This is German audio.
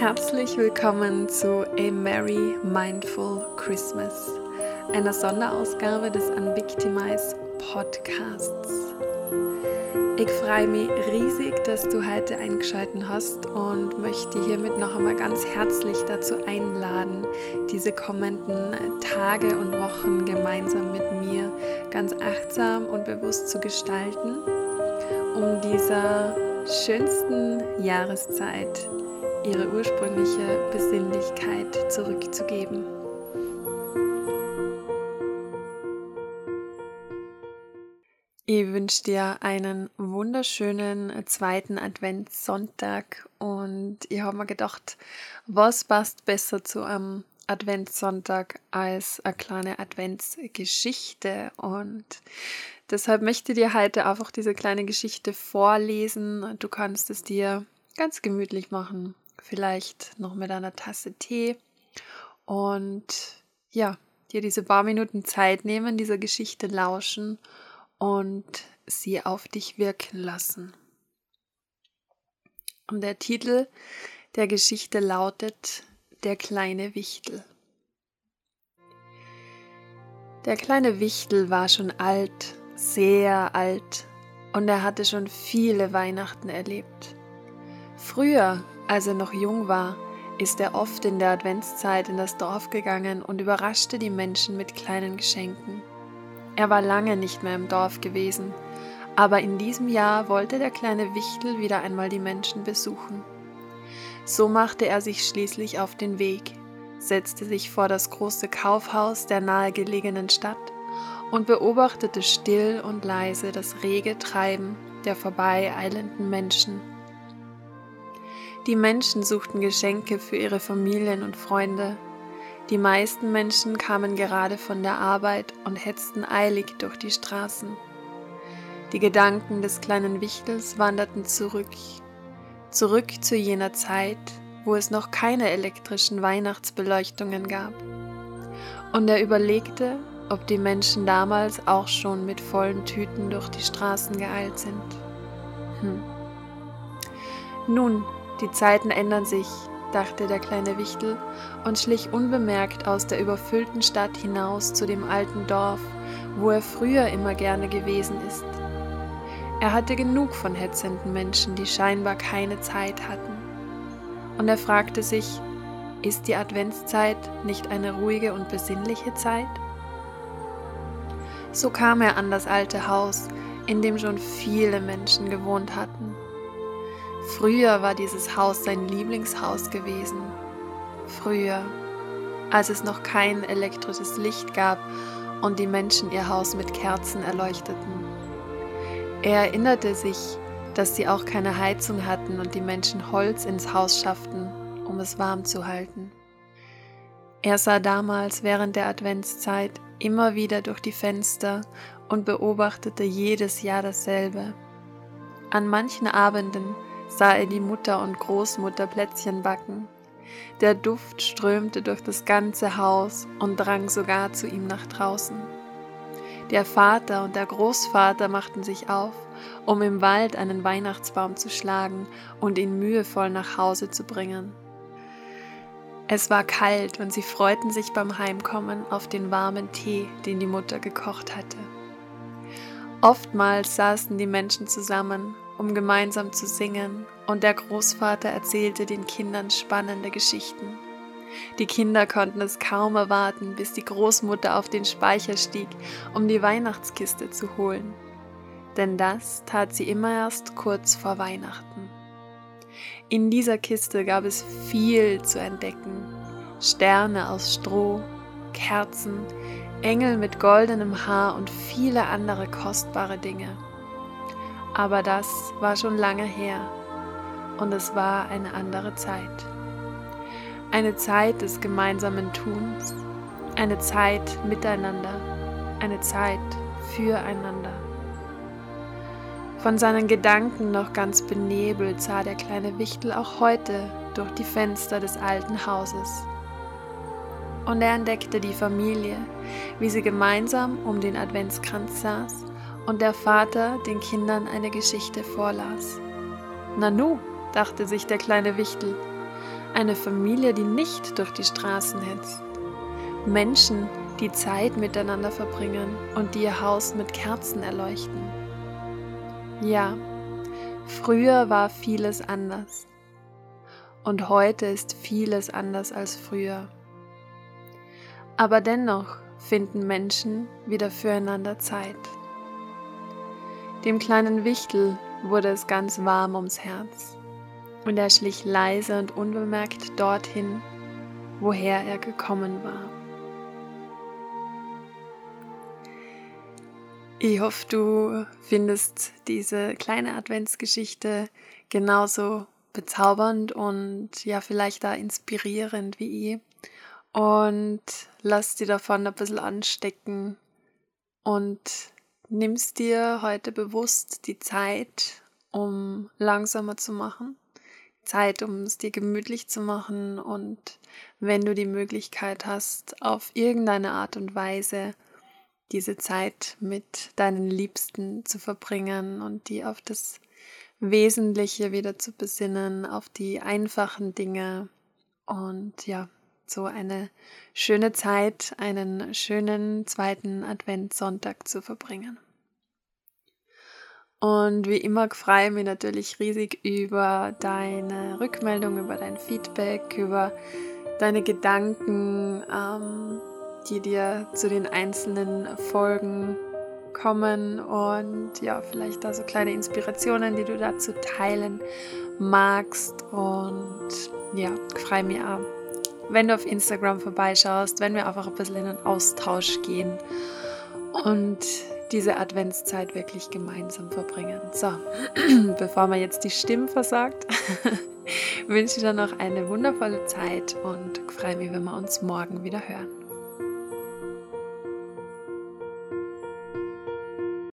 Herzlich willkommen zu A Merry Mindful Christmas, einer Sonderausgabe des Unvictimize Podcasts. Ich freue mich riesig, dass du heute eingeschaltet hast und möchte hiermit noch einmal ganz herzlich dazu einladen, diese kommenden Tage und Wochen gemeinsam mit mir ganz achtsam und bewusst zu gestalten, um dieser schönsten Jahreszeit ihre ursprüngliche Besinnlichkeit zurückzugeben. Ich wünsche dir einen wunderschönen zweiten Adventssonntag und ich habe mir gedacht, was passt besser zu einem Adventssonntag als eine kleine Adventsgeschichte und deshalb möchte ich dir heute einfach diese kleine Geschichte vorlesen. Du kannst es dir ganz gemütlich machen, vielleicht noch mit einer Tasse Tee und ja, dir diese paar Minuten Zeit nehmen, dieser Geschichte lauschen und sie auf dich wirken lassen. Und der Titel der Geschichte lautet Der kleine Wichtel. Der kleine Wichtel war schon alt, sehr alt, und er hatte schon viele Weihnachten erlebt. Früher, als er noch jung war, ist er oft in der Adventszeit in das Dorf gegangen und überraschte die Menschen mit kleinen Geschenken. Er war lange nicht mehr im Dorf gewesen, aber in diesem Jahr wollte der kleine Wichtel wieder einmal die Menschen besuchen. So machte er sich schließlich auf den Weg, setzte sich vor das große Kaufhaus der nahegelegenen Stadt und beobachtete still und leise das rege Treiben der vorbeieilenden Menschen. Die Menschen suchten Geschenke für ihre Familien und Freunde. Die meisten Menschen kamen gerade von der Arbeit und hetzten eilig durch die Straßen. Die Gedanken des kleinen Wichtels wanderten zurück, zurück zu jener Zeit, wo es noch keine elektrischen Weihnachtsbeleuchtungen gab. Und er überlegte, ob die Menschen damals auch schon mit vollen Tüten durch die Straßen geeilt sind. Hm. Nun, die Zeiten ändern sich, dachte der kleine Wichtel und schlich unbemerkt aus der überfüllten Stadt hinaus zu dem alten Dorf, wo er früher immer gerne gewesen ist. Er hatte genug von hetzenden Menschen, die scheinbar keine Zeit hatten. Und er fragte sich, ist die Adventszeit nicht eine ruhige und besinnliche Zeit? So kam er an das alte Haus, in dem schon viele Menschen gewohnt hatten. Früher war dieses Haus sein Lieblingshaus gewesen. Früher, als es noch kein elektrisches Licht gab und die Menschen ihr Haus mit Kerzen erleuchteten. Er erinnerte sich, dass sie auch keine Heizung hatten und die Menschen Holz ins Haus schafften, um es warm zu halten. Er sah damals während der Adventszeit immer wieder durch die Fenster und beobachtete jedes Jahr dasselbe. An manchen Abenden sah er die Mutter und Großmutter Plätzchen backen. Der Duft strömte durch das ganze Haus und drang sogar zu ihm nach draußen. Der Vater und der Großvater machten sich auf, um im Wald einen Weihnachtsbaum zu schlagen und ihn mühevoll nach Hause zu bringen. Es war kalt und sie freuten sich beim Heimkommen auf den warmen Tee, den die Mutter gekocht hatte. Oftmals saßen die Menschen zusammen um gemeinsam zu singen, und der Großvater erzählte den Kindern spannende Geschichten. Die Kinder konnten es kaum erwarten, bis die Großmutter auf den Speicher stieg, um die Weihnachtskiste zu holen. Denn das tat sie immer erst kurz vor Weihnachten. In dieser Kiste gab es viel zu entdecken. Sterne aus Stroh, Kerzen, Engel mit goldenem Haar und viele andere kostbare Dinge. Aber das war schon lange her und es war eine andere Zeit. Eine Zeit des gemeinsamen Tuns, eine Zeit miteinander, eine Zeit füreinander. Von seinen Gedanken noch ganz benebelt sah der kleine Wichtel auch heute durch die Fenster des alten Hauses. Und er entdeckte die Familie, wie sie gemeinsam um den Adventskranz saß und der Vater den Kindern eine Geschichte vorlas. Nanu, dachte sich der kleine Wichtel, Eine Familie, die nicht durch die Straßen hetzt. Menschen, die Zeit miteinander verbringen und die ihr Haus mit Kerzen erleuchten. Ja, früher war vieles anders. Und heute ist vieles anders als früher. Aber dennoch finden Menschen wieder füreinander Zeit. Dem kleinen Wichtel wurde es ganz warm ums Herz und er schlich leise und unbemerkt dorthin, woher er gekommen war. Ich hoffe, du findest diese kleine Adventsgeschichte genauso bezaubernd und ja, vielleicht da inspirierend wie ich. Und lass dir davon ein bisschen anstecken und nimmst dir heute bewusst die Zeit, um langsamer zu machen, Zeit, um es dir gemütlich zu machen? Und wenn du die Möglichkeit hast, auf irgendeine Art und Weise diese Zeit mit deinen Liebsten zu verbringen und die auf das Wesentliche wieder zu besinnen, auf die einfachen Dinge? Und ja, so eine schöne Zeit, einen schönen zweiten Adventssonntag zu verbringen. Und wie immer freue ich mich natürlich riesig über deine Rückmeldung, über dein Feedback, über deine Gedanken, ähm, die dir zu den einzelnen Folgen kommen und ja, vielleicht da so kleine Inspirationen, die du dazu teilen magst. Und ja, freue mich auch, wenn du auf Instagram vorbeischaust, wenn wir einfach ein bisschen in den Austausch gehen und diese Adventszeit wirklich gemeinsam verbringen. So, bevor man jetzt die Stimmen versagt, wünsche ich dir noch eine wundervolle Zeit und freue mich, wenn wir uns morgen wieder hören.